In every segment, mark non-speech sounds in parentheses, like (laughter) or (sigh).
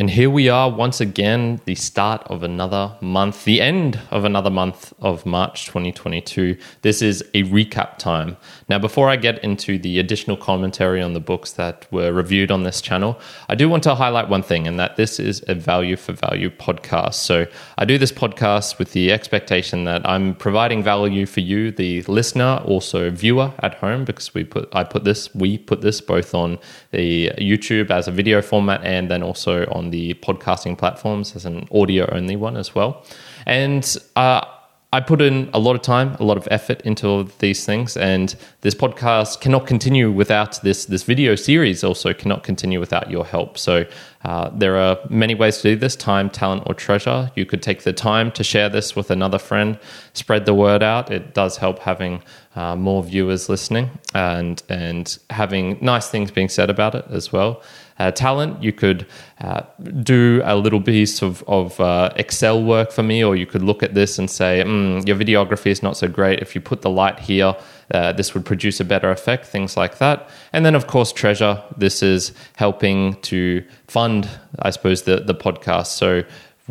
And here we are once again, the start of another month, the end of another month of March 2022. This is a recap time. Now, before I get into the additional commentary on the books that were reviewed on this channel, I do want to highlight one thing, and that this is a value for value podcast. So I do this podcast with the expectation that I'm providing value for you, the listener, also viewer at home, because we put I put this, we put this both on the YouTube as a video format and then also on the podcasting platforms as an audio only one as well. And uh, I put in a lot of time, a lot of effort into these things, and this podcast cannot continue without this. This video series also cannot continue without your help. So uh, there are many ways to do this: time, talent, or treasure. You could take the time to share this with another friend, spread the word out. It does help having uh, more viewers listening and and having nice things being said about it as well uh, talent. You could uh, do a little piece of, of uh, Excel work for me, or you could look at this and say, mm, your videography is not so great. If you put the light here, uh, this would produce a better effect, things like that. And then, of course, treasure. This is helping to fund, I suppose, the, the podcast. So,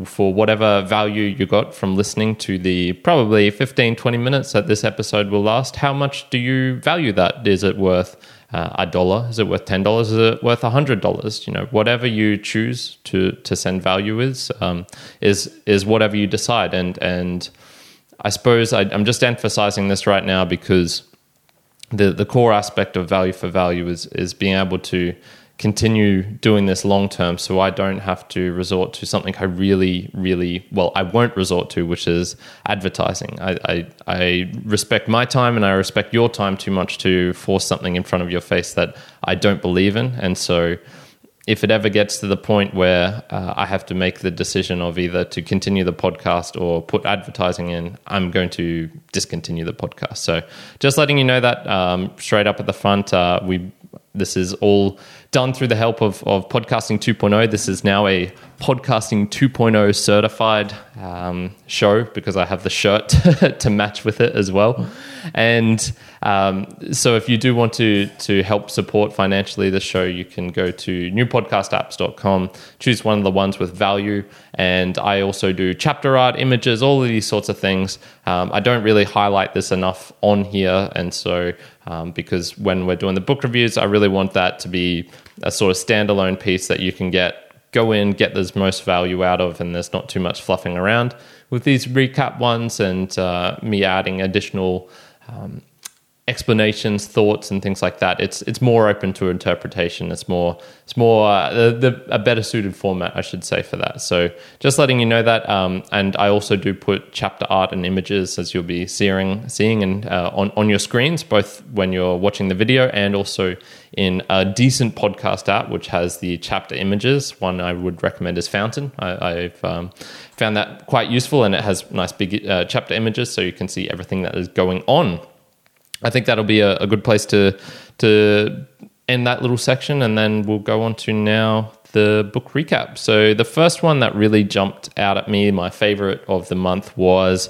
for whatever value you got from listening to the probably 15, 20 minutes that this episode will last, how much do you value that? Is it worth uh, a dollar? Is it worth ten dollars? Is it worth hundred dollars? You know, whatever you choose to to send value is um, is is whatever you decide. And and I suppose I, I'm just emphasizing this right now because the the core aspect of value for value is is being able to continue doing this long term so I don't have to resort to something I really, really, well, I won't resort to, which is advertising. I, I, I, respect my time and I respect your time too much to force something in front of your face that I don't believe in. And so if it ever gets to the point where uh, I have to make the decision of either to continue the podcast or put advertising in, I'm going to discontinue the podcast. So just letting you know that um, straight up at the front, uh, we this is all done through the help of, of Podcasting 2.0. This is now a Podcasting 2.0 certified um, show because I have the shirt (laughs) to match with it as well. And um, so, if you do want to to help support financially the show, you can go to newpodcastapps.com, choose one of the ones with value. And I also do chapter art, images, all of these sorts of things. Um, I don't really highlight this enough on here. And so, um, because when we're doing the book reviews, I really want that to be a sort of standalone piece that you can get go in, get the most value out of, and there's not too much fluffing around. With these recap ones and uh, me adding additional um, explanations, thoughts, and things like that. It's it's more open to interpretation. It's more it's more uh, the, the, a better suited format, I should say, for that. So just letting you know that. Um, and I also do put chapter art and images as you'll be seeing seeing and uh, on on your screens, both when you're watching the video and also in a decent podcast app, which has the chapter images. One I would recommend is Fountain. I, have um, found that quite useful, and it has nice big uh, chapter images, so you can see everything that is going on I think that'll be a, a good place to to end that little section, and then we'll go on to now the book recap. So the first one that really jumped out at me, my favorite of the month, was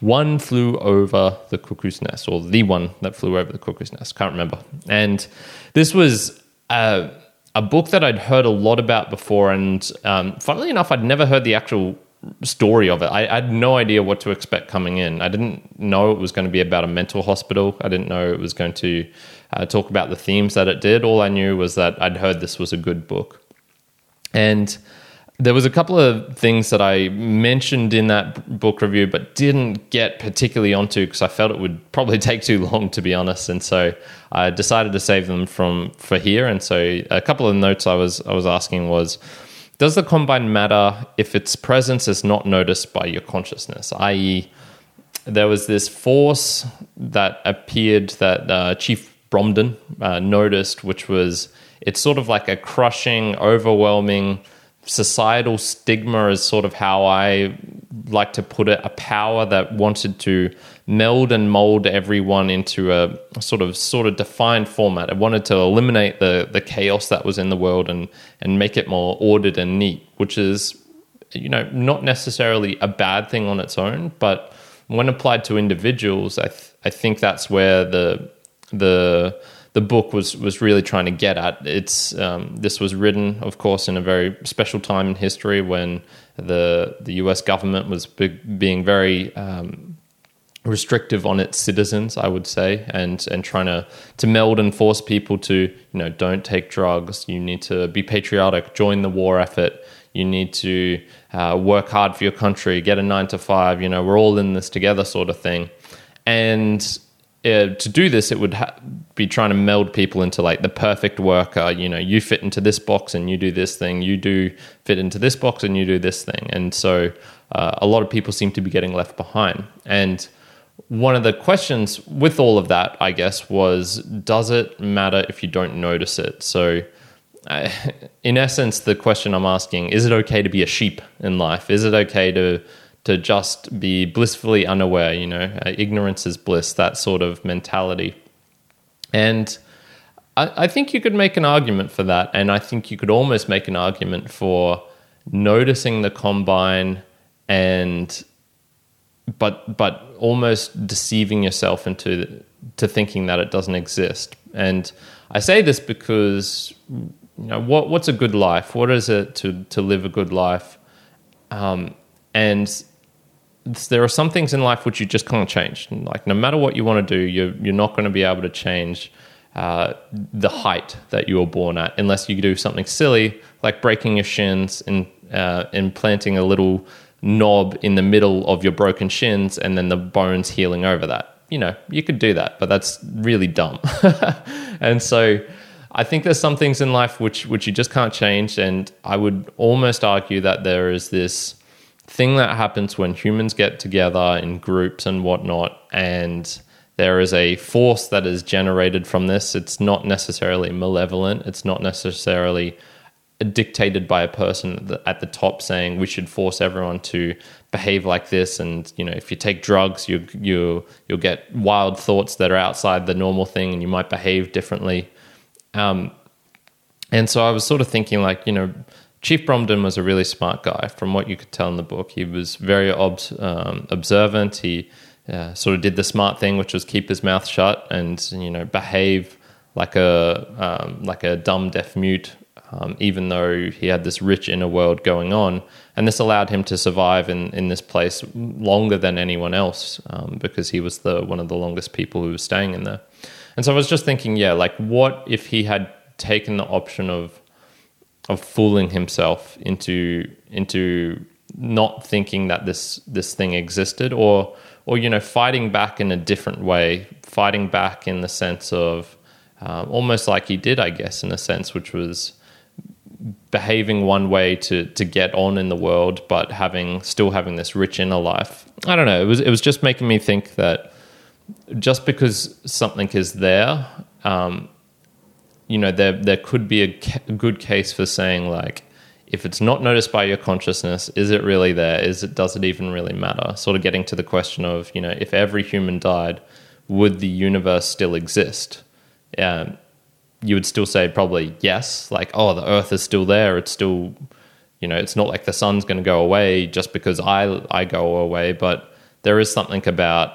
One Flew Over the Cuckoo's Nest, or The One That Flew Over the Cuckoo's Nest. Can't remember. And this was a, a book that I'd heard a lot about before, and um, funnily enough, I'd never heard the actual story of it. I, I, had no idea what to expect coming in. I didn't know it was going to be about a mental hospital. I didn't know it was going to uh, talk about the themes that it did. All I knew was that I'd heard this was a good book. And there was a couple of things that I mentioned in that book review, but didn't get particularly onto because I felt it would probably (laughs) take too long, to be honest. And so I decided to save them from for here. And so a couple of notes I was I was asking was does the combine matter if its presence is not noticed by your consciousness? I.e., there was this force that appeared that uh, Chief Bromden uh, noticed, which was it's sort of like a crushing, overwhelming societal stigma, is sort of how I like to put it. A power that wanted to meld and mold everyone into a sort of sort of defined format. It wanted to eliminate the the chaos that was in the world and and make it more ordered and neat, which is you know not necessarily a bad thing on its own, but when applied to individuals, I th- I think that's where the the the book was was really trying to get at. It's um, this was written, of course, in a very special time in history when the the U.S. government was big, being very um, restrictive on its citizens, I would say, and and trying to to meld and force people to you know don't take drugs. You need to be patriotic, join the war effort. You need to uh, work hard for your country, get a nine to five. You know, we're all in this together, sort of thing. And uh, to do this, it would ha- be trying to meld people into like the perfect worker. You know, you fit into this box and you do this thing. You do fit into this box and you do this thing. And so uh, a lot of people seem to be getting left behind. And one of the questions with all of that, I guess, was does it matter if you don't notice it? So, uh, (laughs) in essence, the question I'm asking is it okay to be a sheep in life? Is it okay to to just be blissfully unaware? You know, uh, ignorance is bliss, that sort of mentality. And I, I think you could make an argument for that, and I think you could almost make an argument for noticing the combine and but but almost deceiving yourself into to thinking that it doesn't exist. And I say this because you know what what's a good life? What is it to to live a good life? Um, and there are some things in life which you just can't change. Like no matter what you want to do, you're you're not going to be able to change uh, the height that you were born at unless you do something silly like breaking your shins and uh, implanting a little knob in the middle of your broken shins and then the bones healing over that. You know, you could do that, but that's really dumb. (laughs) and so I think there's some things in life which which you just can't change and I would almost argue that there is this thing that happens when humans get together in groups and whatnot and there is a force that is generated from this. It's not necessarily malevolent. It's not necessarily dictated by a person at the top saying we should force everyone to behave like this and you know if you take drugs you you you'll get wild thoughts that are outside the normal thing and you might behave differently um, and so I was sort of thinking like you know Chief Bromden was a really smart guy from what you could tell in the book he was very ob- um, observant he uh, sort of did the smart thing which was keep his mouth shut and you know behave like a um, like a dumb deaf mute um, even though he had this rich inner world going on. And this allowed him to survive in, in this place longer than anyone else um, because he was the one of the longest people who was staying in there. And so I was just thinking, yeah, like what if he had taken the option of of fooling himself into into not thinking that this this thing existed or or you know fighting back in a different way fighting back in the sense of um, almost like he did i guess in a sense which was behaving one way to to get on in the world, but having still having this rich inner life. I don't know. It was it was just making me think that just because something is there, um, you know, there there could be a, ca- a good case for saying like, if it's not noticed by your consciousness, is it really there? Is it does it even really matter? Sort of getting to the question of you know, if every human died, would the universe still exist? Um, you would still say probably yes, like, oh, the earth is still there. It's still, you know, it's not like the sun's going to go away just because I, I go away. But there is something about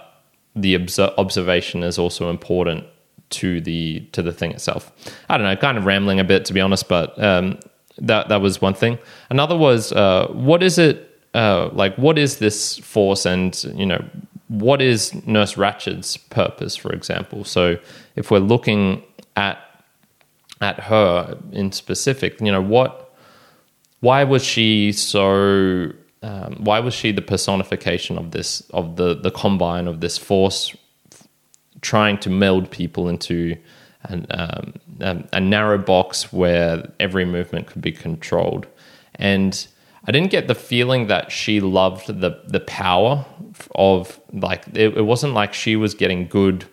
the observation is also important to the to the thing itself. I don't know, kind of rambling a bit to be honest, but um, that that was one thing. Another was uh, what is it uh, like? What is this force, and you know, what is Nurse Ratched's purpose, for example? So if we're looking at at her in specific. You know what? Why was she so? Um, why was she the personification of this of the the combine of this force trying to meld people into an, um, a, a narrow box where every movement could be controlled. And I didn't get the feeling that she loved the the power of like it, it, wasn't like she was getting good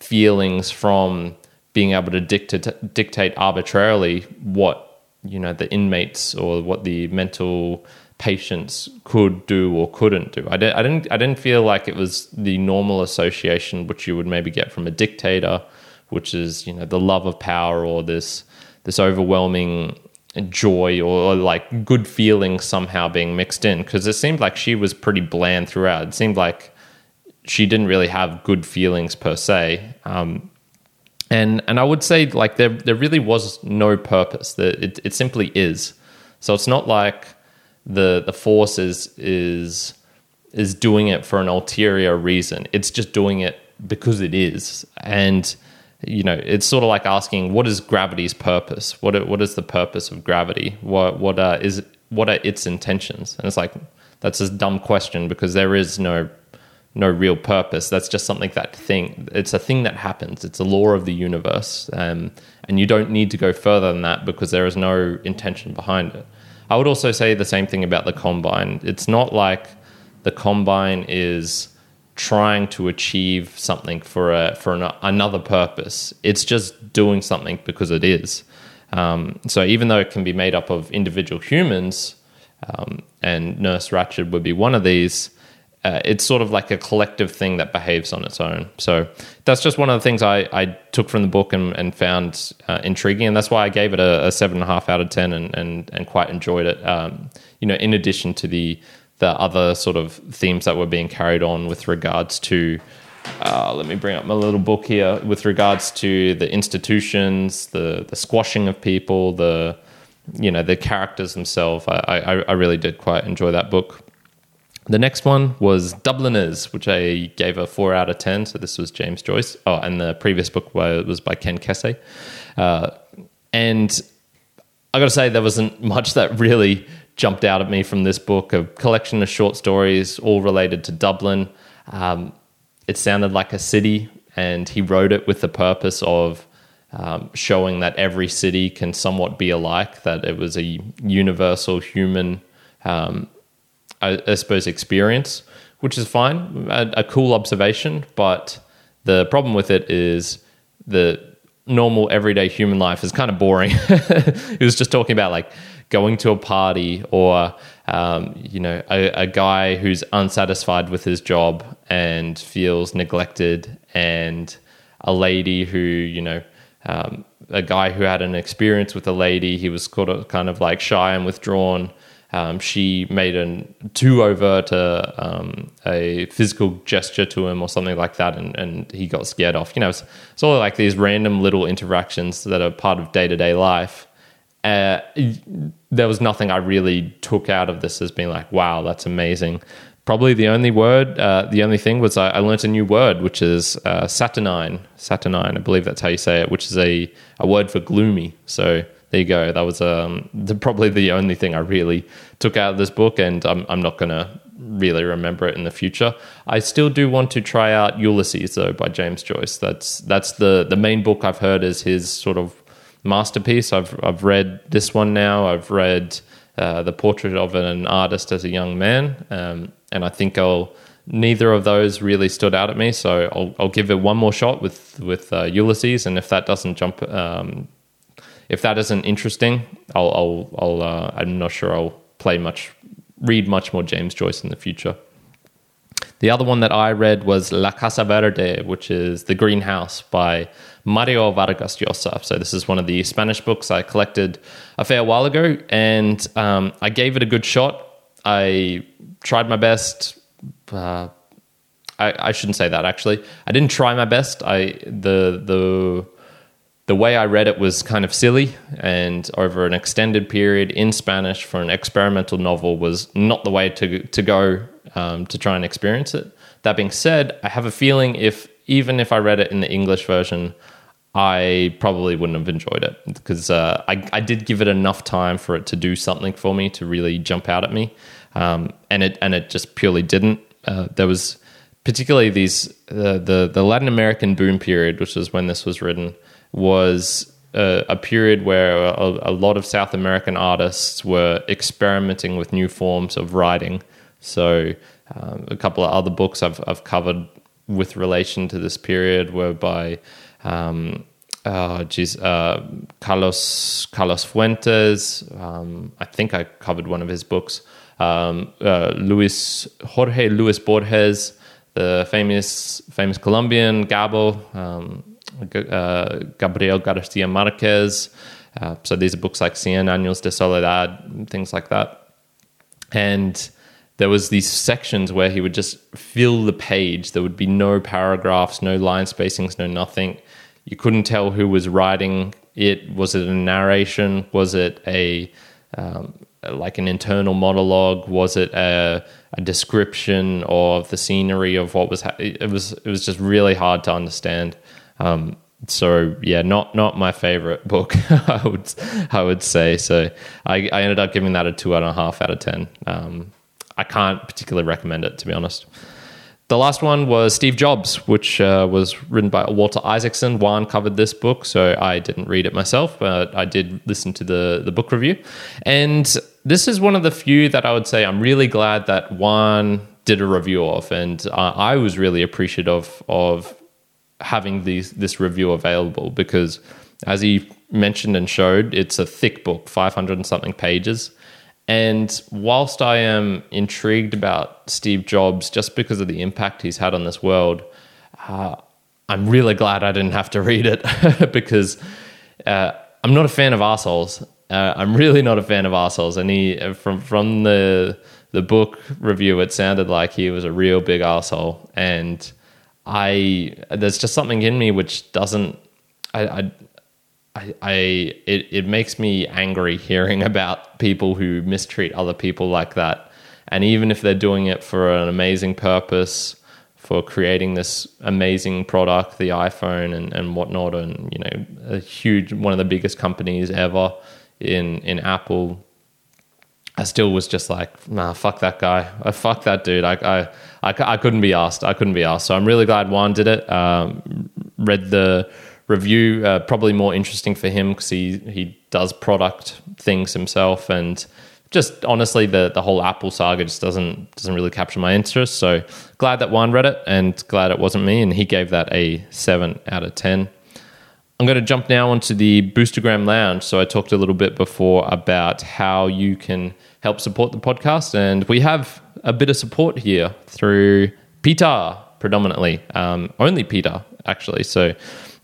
feelings from being able to dictate dictate arbitrarily what you know the inmates or what the mental patients could do or couldn't do. I, I didn't I didn't feel like it was the normal association which you would maybe get from a dictator, which is you know the love of power or this this overwhelming joy or, or like good feelings somehow being mixed in because it seemed like she was pretty bland throughout. It seemed like she didn't really have good feelings per se. Um, and and I would say like there there really was no purpose. That it it simply is. So it's not like the the force is is is doing it for an ulterior reason. It's just doing it because it is. And you know, it's sort of like asking what is gravity's purpose? What what is the purpose of gravity? What what is what are its intentions? And it's like that's a dumb question because there is no no real purpose. That's just something that thing. It's a thing that happens. It's a law of the universe, um, and you don't need to go further than that because there is no intention behind it. I would also say the same thing about the combine. It's not like the combine is trying to achieve something for a for an, another purpose. It's just doing something because it is. Um, so even though it can be made up of individual humans, um, and Nurse Ratched would be one of these, uh, it's sort of like a collective thing that behaves on its own. So that's just one of the things I, I took from the book and, and found uh, intriguing, and that's why I gave it a, a, seven and a half out of ten, and and, and quite enjoyed it. Um, you know, in addition to the the other sort of themes that were being carried on with regards to. Uh, let me bring up my little book here with regards to the institutions, the the squashing of people, the you know the characters themselves. I, I, I really did quite enjoy that book. The next one was Dubliners, which I gave a four out of ten. So this was James Joyce. Oh, and the previous book was by Ken Kesey. Uh, and I got to say, there wasn't (laughs) much that really jumped out at me from this book. A collection of short stories, all related to Dublin. Um, it sounded like a city, and he wrote it with the purpose of um, showing that every city can somewhat be alike. That it was a universal human um, I, suppose, experience, which is fine, a, a cool observation. But the problem with it is the normal everyday human life is kind of boring. (laughs) he was just talking about like going to a party or um, you know a, a, guy who's unsatisfied with his job and feels neglected and a lady who you know um, a guy who had an experience with a lady he was kind of, kind of like shy and withdrawn um, she made a too overt um, a physical gesture to him or something like that, and, and he got scared off. You know, it's, it's all like these random little interactions that are part of day to day life. Uh, there was nothing I really took out of this as being like, wow, that's amazing. Probably the only word, uh, the only thing was I, I learned a new word, which is uh, saturnine. Saturnine, I believe that's how you say it, which is a, a word for gloomy. So there you go. That was um, the, probably the only thing I really took out of this book, and I'm, I'm not going to really remember it in the future. I still do want to try out Ulysses though by James Joyce. That's that's the the main book I've heard is his sort of masterpiece. I've I've read this one now. I've read uh, the Portrait of an Artist as a Young Man, um, and I think I'll. Neither of those really stood out at me, so I'll, I'll give it one more shot with with uh, Ulysses, and if that doesn't jump um, if that isn't interesting, I'll, I'll, I'll uh, I'm not sure I'll play much, read much more James Joyce in the future. The other one that I read was La Casa Verde, which is The Greenhouse by Mario Vargas Llosa. So this is one of the Spanish books I collected a fair while ago, and um, I gave it a good shot. I tried my best. Uh, I, I, shouldn't say that actually. I didn't try my best. I the the the way I read it was kind of silly, and over an extended period in Spanish for an experimental novel was not the way to to go um, to try and experience it. That being said, I have a feeling if even if I read it in the English version, I probably wouldn't have enjoyed it because uh, I, I did give it enough time for it to do something for me to really jump out at me, um, and it and it just purely didn't. Uh, there was particularly these uh, the the Latin American boom period, which was when this was written was a, a period where a, a, lot of South American artists were experimenting with new forms of writing. So, um, a couple of other books I've, I've covered with relation to this period were by um, uh, geez, uh, Carlos Carlos Fuentes. Um, I think I covered one of his books. Um, uh, Luis Jorge Luis Borges, the famous famous Colombian Gabo. Um, uh, Gabriel Garcia Marquez. Uh, so these are books like Cien Años de Soledad, things like that. And there was these sections where he would just fill the page. There would be no paragraphs, no line spacings, no nothing. you couldn't tell who was writing it. Was it a narration? Was it a um, like an internal monologue? Was it a, a, description of the scenery of what was? Ha- it was it was just really hard to understand. Um, so yeah, not not my favorite book. (laughs) I would I would say so. I, I ended up giving that a two and a half out of ten. Um, I can't particularly recommend it to be honest. The last one was Steve Jobs, which uh, was written by Walter Isaacson. Juan covered this book, so I didn't read it myself, but I did listen to the, the book review. And this is one of the few that I would say I'm really glad that Juan did a review of. And uh, I was really appreciative of having these, this review available because, as he mentioned and showed, it's a thick book, 500 and something pages. And whilst I am intrigued about Steve Jobs just because of the impact he's had on this world, uh, I'm really glad I didn't have to read it (laughs) because uh, I'm not a fan of assholes. Uh, I'm really not a fan of assholes. And he, uh, from from the the book review, it sounded like he was a real big asshole. And I, there's just something in me which doesn't. I, I I, I it, it makes me angry hearing (laughs) about people who mistreat other people like that. And even if they're doing it for an amazing purpose, for creating this amazing product, the iPhone and, and whatnot, and you know, a huge one of the biggest companies ever in in Apple. I still was just like, nah, fuck that guy. I uh, fuck that dude. I, I, I, I couldn't be asked. I couldn't be asked. So I'm really glad Juan did it. Um, read the review. Uh, probably more interesting for him because he he does product things himself, and just honestly, the the whole Apple saga just doesn't doesn't really capture my interest. So glad that Juan read it, and glad it wasn't me, and he gave that a seven out of ten. I'm going to jump now onto the Boostagram Lounge. So I talked a little bit before about how you can help support the podcast, and we have a bit of support here through Peter predominantly, um, only Peter actually. So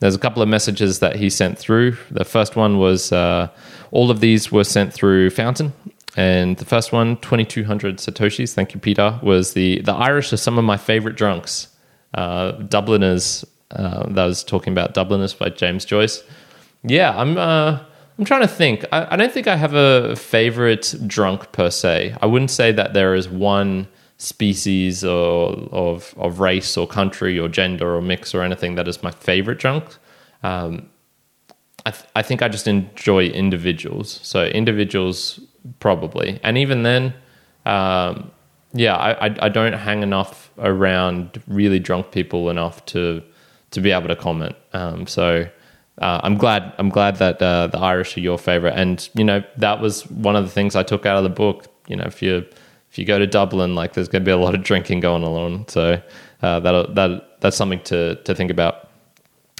there's a couple of messages that he sent through. The first one was uh, all of these were sent through Fountain. And the first one, 2200 Satoshis, thank you, Peter, was the, the Irish are some of my favorite drunks. Uh, Dubliners, uh, that was talking about Dubliners by James Joyce. Yeah, I'm, uh, I'm trying to think. I, I don't think I have a favorite drunk per se. I wouldn't say that there is one species or of of race or country or gender or mix or anything that is my favorite drunk. Um, I th- I think I just enjoy individuals. So individuals probably, and even then, um, yeah, I, I, I don't hang enough around really drunk people enough to to be able to comment. Um, so. Uh, I'm glad. I'm glad that uh, the Irish are your favorite, and you know that was one of the things I took out of the book. You know, if you if you go to Dublin, like there's going to be a lot of drinking going on. So uh, that that that's something to to think about.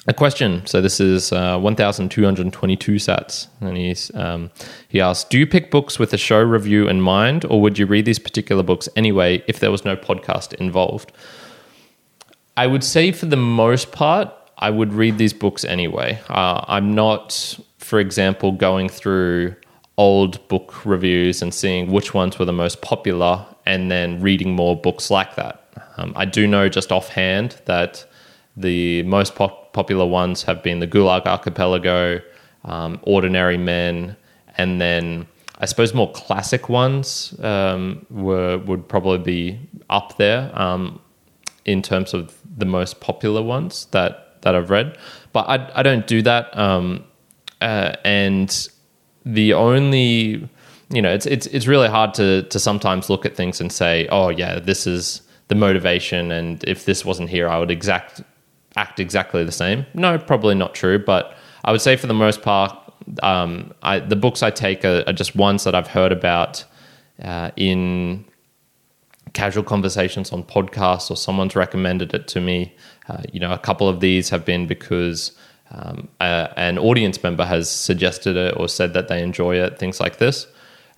A question. So this is uh, 1,222 sats, and he's um, he asks, "Do you pick books with a show review in mind, or would you read these particular books anyway if there was no podcast involved?" I would say, for the most part, I would read these books anyway. Uh, I'm not, for example, going through old book reviews and seeing which ones were the most popular and then reading more books like that. Um, I do know just offhand that the most pop- popular ones have been the Gulag Archipelago, um, Ordinary Men, and then I suppose more classic ones um, were would probably be up there um, in terms of the most popular ones that that I've read. But I, I don't do that, um, uh, and the only you know it's it's it's really hard to to sometimes look at things and say oh yeah this is the motivation and if this wasn't here I would exact act exactly the same no probably not true but I would say for the most part um, I, the books I take are, are, just ones that I've heard about uh, in casual conversations on podcasts or someone's recommended it to me uh, you know a couple of these have been because um, uh, an audience member has suggested it or said that they enjoy it, things like this.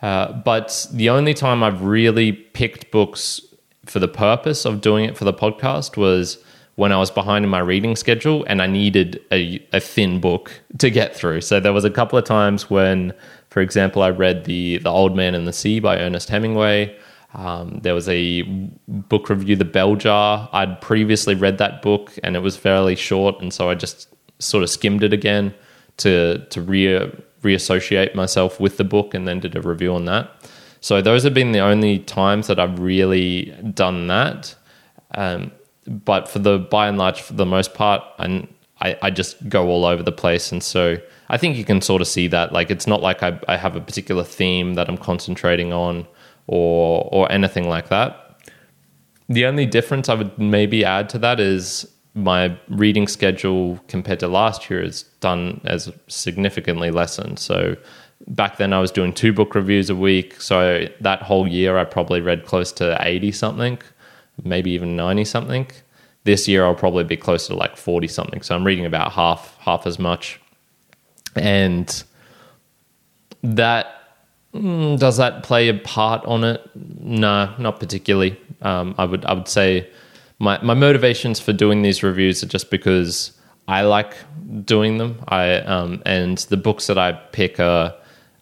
Uh, but the only time I've really picked books for the purpose of doing it for the podcast was when I was behind in my reading schedule and I needed a, a thin book (laughs) to get through. So there was a couple of times when, for example, I read the the Old Man and the Sea by Ernest Hemingway. Um, there was a book review, The Bell Jar. I'd previously read that book and it was fairly short, and so I just sort of skimmed it again to to re reassociate myself with the book and then did a review on that. So those have been the only times that I've really done that. Um, but for the by and large, for the most part, I, I just go all over the place, and so I think you can sort of see that. Like it's not like I, I have a particular theme that I'm concentrating on, or or anything like that. The only difference I would maybe add to that is my reading schedule compared to last year is done as significantly lessened. So back then I was doing two book reviews a week. So that whole year I probably read close to 80 something, maybe even 90 something. This year I'll probably be closer to like 40 something. So I'm reading about half half as much. And that mm, does that play a part on it? No, not particularly. Um, I would I would say my my motivations for doing these reviews are just because I like doing them. I um, and the books that I pick are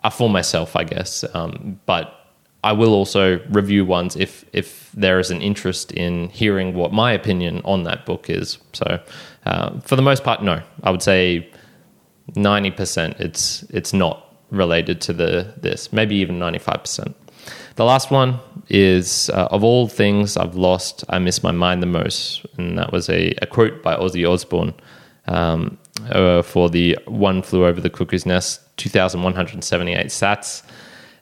are for myself, I guess. Um, but I will also review ones if if there is an interest in hearing what my opinion on that book is. So, uh, for the most part, no, I would say ninety percent. It's it's not related to the this, maybe even ninety five percent. The last one is uh, Of all things I've lost, I miss my mind the most. And that was a, a quote by Ozzy Osbourne um, uh, for the One Flew Over the Cuckoo's Nest, 2,178 sats.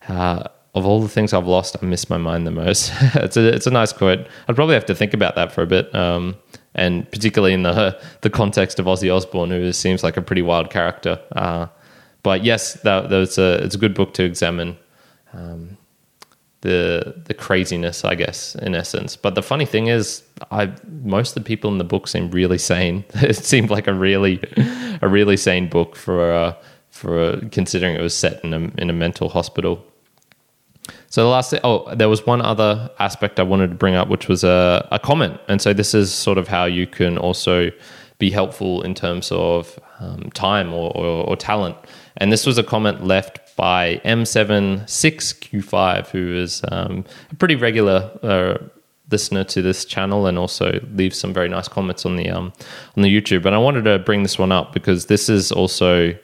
Uh, of all the things I've lost, I miss my mind the most. (laughs) it's a it's a nice quote. I'd probably have to think about that for a bit, um, and particularly in the the context of Ozzy Osbourne, who seems like a pretty wild character. But yes, that, a it's a good book to examine. Um, the the craziness, I guess, in essence. But the funny thing is, I most of the people in the book seem really sane. (laughs) it seemed like a really a really sane book for uh, for uh, considering it was set in a in a mental hospital. So the last thing, oh, there was one other aspect I wanted to bring up, which was a, a comment, and so this is sort of how you can also be helpful in terms of um, time or, or, or talent. And this was a comment left by M76Q5, who is um, a pretty regular uh, listener to this channel and also leaves some very nice comments on the um, on the YouTube. And I wanted to bring this one up because this is also,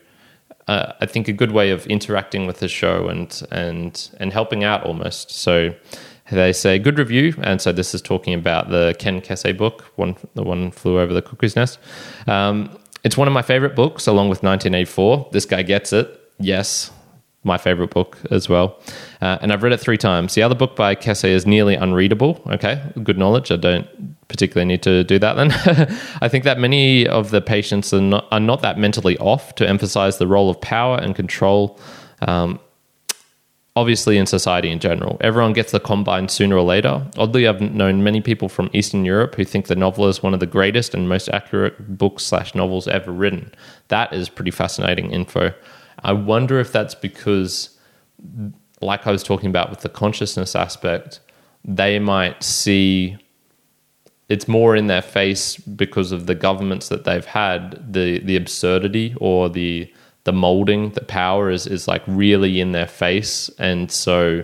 uh, I think, a good way of interacting with the show and and and helping out almost. So they say good review, and so this is talking about the Ken Kesey book, one the one flew over the cuckoo's nest. Um, it's one of my favorite books, along with 1984. This guy gets it. Yes, my favorite book as well. Uh, and I've read it three times. The other book by Kesey is nearly unreadable. Okay, good knowledge. I don't particularly need to do that then. (laughs) I think that many of the patients are not, are not that mentally off to emphasize the role of power and control. Um, obviously, in society in general, everyone gets the combine sooner or later. Oddly, I've known many people from Eastern Europe who think the novel is one of the greatest and most accurate books slash novels ever written. That is pretty fascinating info. I wonder if that's because, like I was talking about with the consciousness aspect, they might see it's more in their face because of the governments that they've had, the the absurdity or the the molding, the power is is like really in their face, and so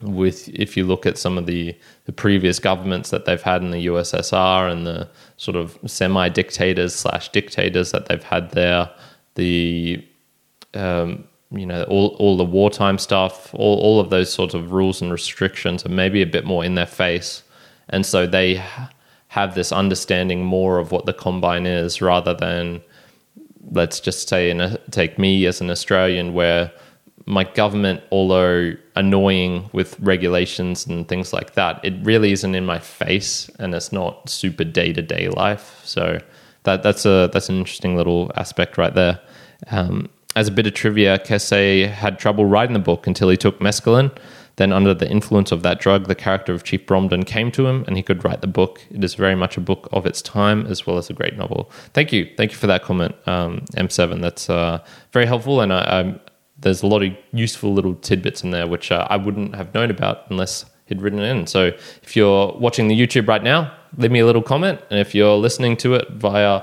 with if you look at some of the the previous governments that they've had in the USSR and the sort of semi dictators slash dictators that they've had there, the um, you know all all the wartime stuff, all all of those sorts of rules and restrictions are maybe a bit more in their face, and so they have this understanding more of what the combine is rather than let's just say in a, take me as an Australian where my government although annoying with regulations and things like that it really isn't in my face and it's not super day-to-day life so that that's a that's an interesting little aspect right there um, as a bit of trivia, Kesey had trouble writing the book until he took mescaline. Then, under the influence of that drug, the character of Chief Bromden came to him and he could write the book. It is very much a book of its time as well as a great novel. Thank you. Thank you for that comment, um, M7. That's uh, very helpful. And I, there's a lot of useful little tidbits in there which uh, I wouldn't have known about unless he'd written it in. So, if you're watching the YouTube right now, leave me a little comment. And if you're listening to it via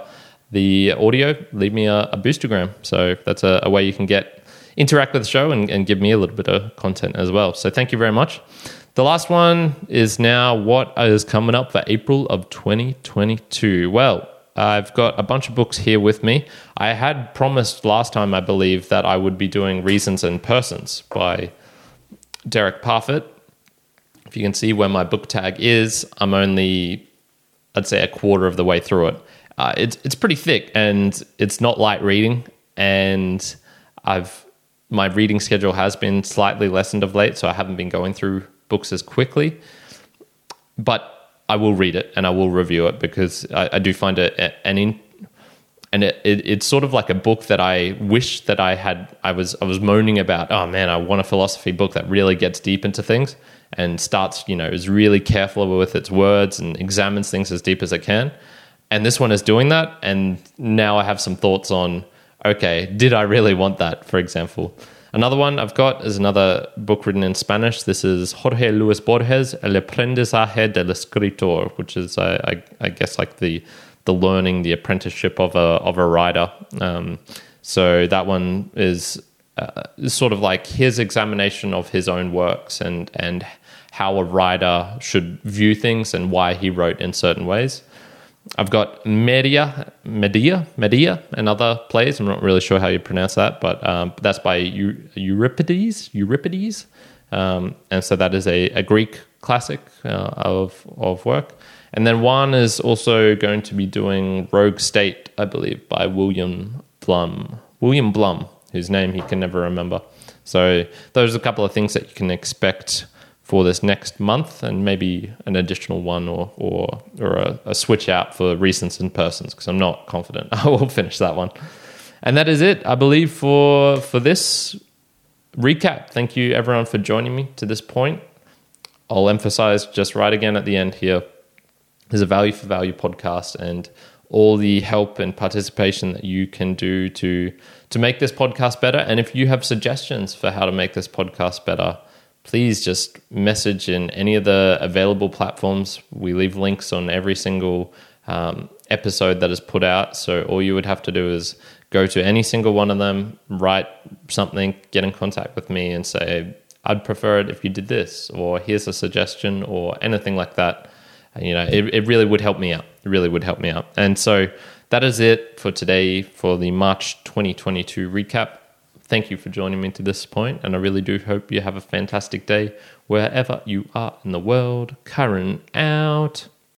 the audio, leave me a, a boostagram. So that's a, a, way you can get interact with the show and, and give me a little bit of content as well. So thank you very much. The last one is now what is coming up for April of 2022. Well, I've got a bunch of books here with me. I had promised last time, I believe, that I would be doing Reasons and Persons by Derek Parfit. If you can see where my book tag is, I'm only, I'd say, a quarter of the way through it. Uh, it's it's pretty thick and it's not light reading, and I've my reading schedule has been slightly lessened of late, so I haven't been going through books as quickly. But I will read it and I will review it because I, I do find it an in, and it, it, it's sort of like a book that I wish that I had. I was I was moaning about. Oh man, I want a philosophy book that really gets deep into things and starts. You know, is really careful with its words and examines things as deep as it can. And this one is doing that. And now I have some thoughts on. Okay, did I really want that? For example, Another one I've got is another book written in Spanish. This is Jorge Luis Borges, El aprendizaje del escritor, which is, uh, I, I, guess, like the the learning, the apprenticeship of a of a writer. Um, so that one is, uh, sort of like his examination of his own works and and how a writer should view things and why he wrote in certain ways. I've got Medea, Medea, Medea, and other plays. I'm not really sure how you pronounce that, but um, that's by Euripides. Euripides, um, and so that is a, a Greek classic uh, of of work. And then one is also going to be doing Rogue State, I believe, by William Blum. William Blum, whose name he can never remember. So those are a couple of things that you can expect for this next month and maybe an additional one or or, or a, a switch out for Reasons and Persons because I'm not confident (laughs) I will finish that one. And that is it, I believe, for for this recap. Thank you everyone for joining me to this point. I'll emphasize just right again at the end here. There's a value for value podcast and all the help and participation that you can do to to make this podcast better. And if you have suggestions for how to make this podcast better, please just message in any of the available platforms. We leave links on every single um, episode that is put out. So all you would have to do is go to any single one of them, write something, get in contact with me, and say, I'd prefer it if you did this, or here's a suggestion, or anything like that. You know, it, it really would help me out. It really would help me out. And so that is it for today for the March 2022 recap thank you for joining me to this point, and I really do hope you have a fantastic day wherever you are in the world. Kyrin out.